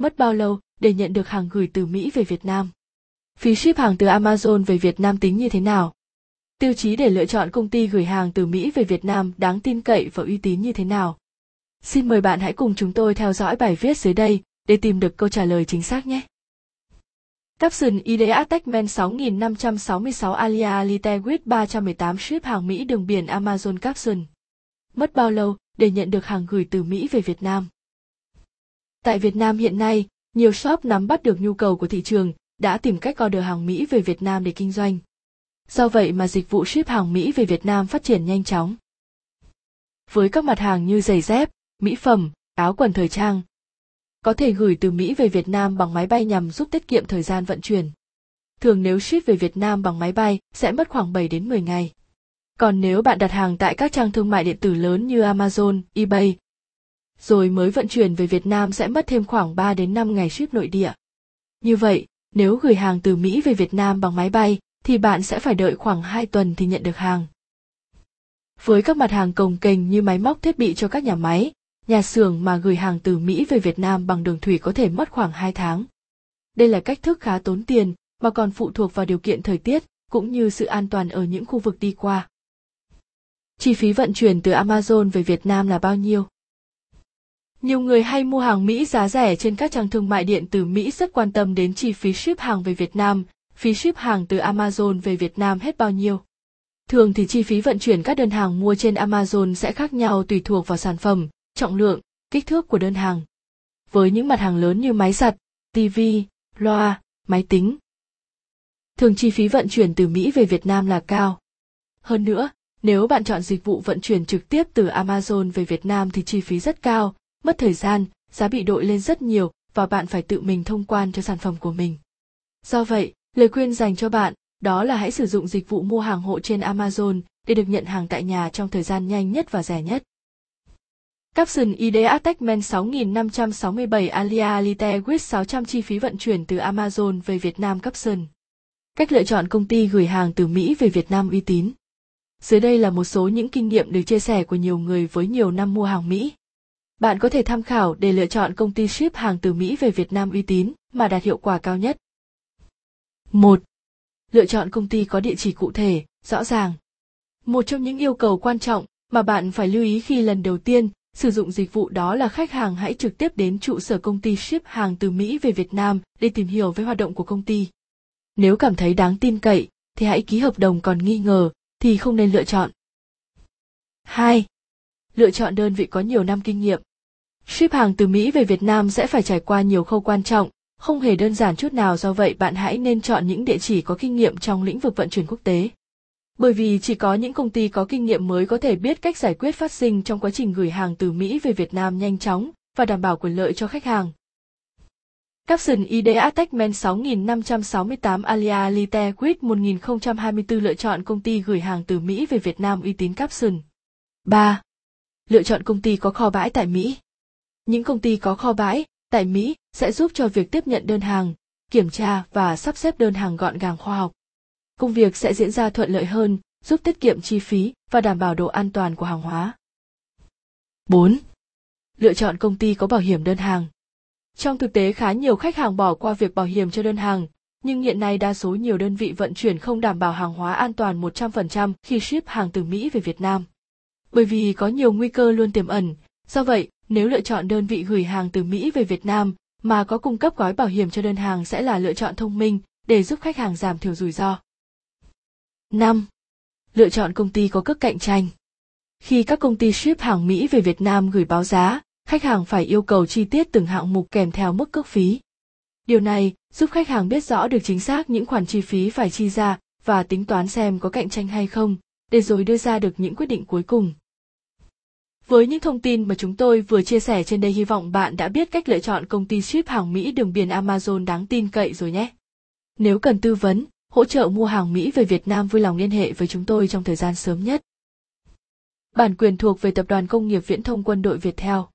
Mất bao lâu để nhận được hàng gửi từ Mỹ về Việt Nam? Phí ship hàng từ Amazon về Việt Nam tính như thế nào? Tiêu chí để lựa chọn công ty gửi hàng từ Mỹ về Việt Nam đáng tin cậy và uy tín như thế nào? Xin mời bạn hãy cùng chúng tôi theo dõi bài viết dưới đây để tìm được câu trả lời chính xác nhé. Capson ID Attachment 6566 Alia Alite with 318 ship hàng Mỹ đường biển Amazon Capson. Mất bao lâu để nhận được hàng gửi từ Mỹ về Việt Nam? Tại Việt Nam hiện nay, nhiều shop nắm bắt được nhu cầu của thị trường đã tìm cách order hàng Mỹ về Việt Nam để kinh doanh. Do vậy mà dịch vụ ship hàng Mỹ về Việt Nam phát triển nhanh chóng. Với các mặt hàng như giày dép, mỹ phẩm, áo quần thời trang, có thể gửi từ Mỹ về Việt Nam bằng máy bay nhằm giúp tiết kiệm thời gian vận chuyển. Thường nếu ship về Việt Nam bằng máy bay sẽ mất khoảng 7 đến 10 ngày. Còn nếu bạn đặt hàng tại các trang thương mại điện tử lớn như Amazon, eBay, rồi mới vận chuyển về Việt Nam sẽ mất thêm khoảng 3 đến 5 ngày ship nội địa. Như vậy, nếu gửi hàng từ Mỹ về Việt Nam bằng máy bay, thì bạn sẽ phải đợi khoảng 2 tuần thì nhận được hàng. Với các mặt hàng cồng kềnh như máy móc thiết bị cho các nhà máy, nhà xưởng mà gửi hàng từ Mỹ về Việt Nam bằng đường thủy có thể mất khoảng 2 tháng. Đây là cách thức khá tốn tiền, mà còn phụ thuộc vào điều kiện thời tiết, cũng như sự an toàn ở những khu vực đi qua. Chi phí vận chuyển từ Amazon về Việt Nam là bao nhiêu? Nhiều người hay mua hàng Mỹ giá rẻ trên các trang thương mại điện tử Mỹ rất quan tâm đến chi phí ship hàng về Việt Nam, phí ship hàng từ Amazon về Việt Nam hết bao nhiêu. Thường thì chi phí vận chuyển các đơn hàng mua trên Amazon sẽ khác nhau tùy thuộc vào sản phẩm, trọng lượng, kích thước của đơn hàng. Với những mặt hàng lớn như máy giặt, TV, loa, máy tính. Thường chi phí vận chuyển từ Mỹ về Việt Nam là cao. Hơn nữa, nếu bạn chọn dịch vụ vận chuyển trực tiếp từ Amazon về Việt Nam thì chi phí rất cao, mất thời gian, giá bị đội lên rất nhiều và bạn phải tự mình thông quan cho sản phẩm của mình. Do vậy, lời khuyên dành cho bạn đó là hãy sử dụng dịch vụ mua hàng hộ trên Amazon để được nhận hàng tại nhà trong thời gian nhanh nhất và rẻ nhất. Capson ID Attachment 6567 Alia Alite with 600 chi phí vận chuyển từ Amazon về Việt Nam Capson. Cách lựa chọn công ty gửi hàng từ Mỹ về Việt Nam uy tín. Dưới đây là một số những kinh nghiệm được chia sẻ của nhiều người với nhiều năm mua hàng Mỹ. Bạn có thể tham khảo để lựa chọn công ty ship hàng từ Mỹ về Việt Nam uy tín mà đạt hiệu quả cao nhất. 1. Lựa chọn công ty có địa chỉ cụ thể, rõ ràng. Một trong những yêu cầu quan trọng mà bạn phải lưu ý khi lần đầu tiên sử dụng dịch vụ đó là khách hàng hãy trực tiếp đến trụ sở công ty ship hàng từ Mỹ về Việt Nam để tìm hiểu về hoạt động của công ty. Nếu cảm thấy đáng tin cậy thì hãy ký hợp đồng còn nghi ngờ thì không nên lựa chọn. 2. Lựa chọn đơn vị có nhiều năm kinh nghiệm. Ship hàng từ Mỹ về Việt Nam sẽ phải trải qua nhiều khâu quan trọng, không hề đơn giản chút nào do vậy bạn hãy nên chọn những địa chỉ có kinh nghiệm trong lĩnh vực vận chuyển quốc tế. Bởi vì chỉ có những công ty có kinh nghiệm mới có thể biết cách giải quyết phát sinh trong quá trình gửi hàng từ Mỹ về Việt Nam nhanh chóng và đảm bảo quyền lợi cho khách hàng. Capson ID Attachment 6568 Alia Lite Quid 1024 lựa chọn công ty gửi hàng từ Mỹ về Việt Nam uy tín Capson. 3. Lựa chọn công ty có kho bãi tại Mỹ. Những công ty có kho bãi tại Mỹ sẽ giúp cho việc tiếp nhận đơn hàng, kiểm tra và sắp xếp đơn hàng gọn gàng khoa học. Công việc sẽ diễn ra thuận lợi hơn, giúp tiết kiệm chi phí và đảm bảo độ an toàn của hàng hóa. 4. Lựa chọn công ty có bảo hiểm đơn hàng. Trong thực tế khá nhiều khách hàng bỏ qua việc bảo hiểm cho đơn hàng, nhưng hiện nay đa số nhiều đơn vị vận chuyển không đảm bảo hàng hóa an toàn 100% khi ship hàng từ Mỹ về Việt Nam. Bởi vì có nhiều nguy cơ luôn tiềm ẩn, do vậy, nếu lựa chọn đơn vị gửi hàng từ Mỹ về Việt Nam mà có cung cấp gói bảo hiểm cho đơn hàng sẽ là lựa chọn thông minh để giúp khách hàng giảm thiểu rủi ro. 5. Lựa chọn công ty có cước cạnh tranh. Khi các công ty ship hàng Mỹ về Việt Nam gửi báo giá, khách hàng phải yêu cầu chi tiết từng hạng mục kèm theo mức cước phí. Điều này giúp khách hàng biết rõ được chính xác những khoản chi phí phải chi ra và tính toán xem có cạnh tranh hay không, để rồi đưa ra được những quyết định cuối cùng. Với những thông tin mà chúng tôi vừa chia sẻ trên đây hy vọng bạn đã biết cách lựa chọn công ty ship hàng Mỹ đường biển Amazon đáng tin cậy rồi nhé. Nếu cần tư vấn, hỗ trợ mua hàng Mỹ về Việt Nam vui lòng liên hệ với chúng tôi trong thời gian sớm nhất. Bản quyền thuộc về Tập đoàn Công nghiệp Viễn thông Quân đội Việt Theo.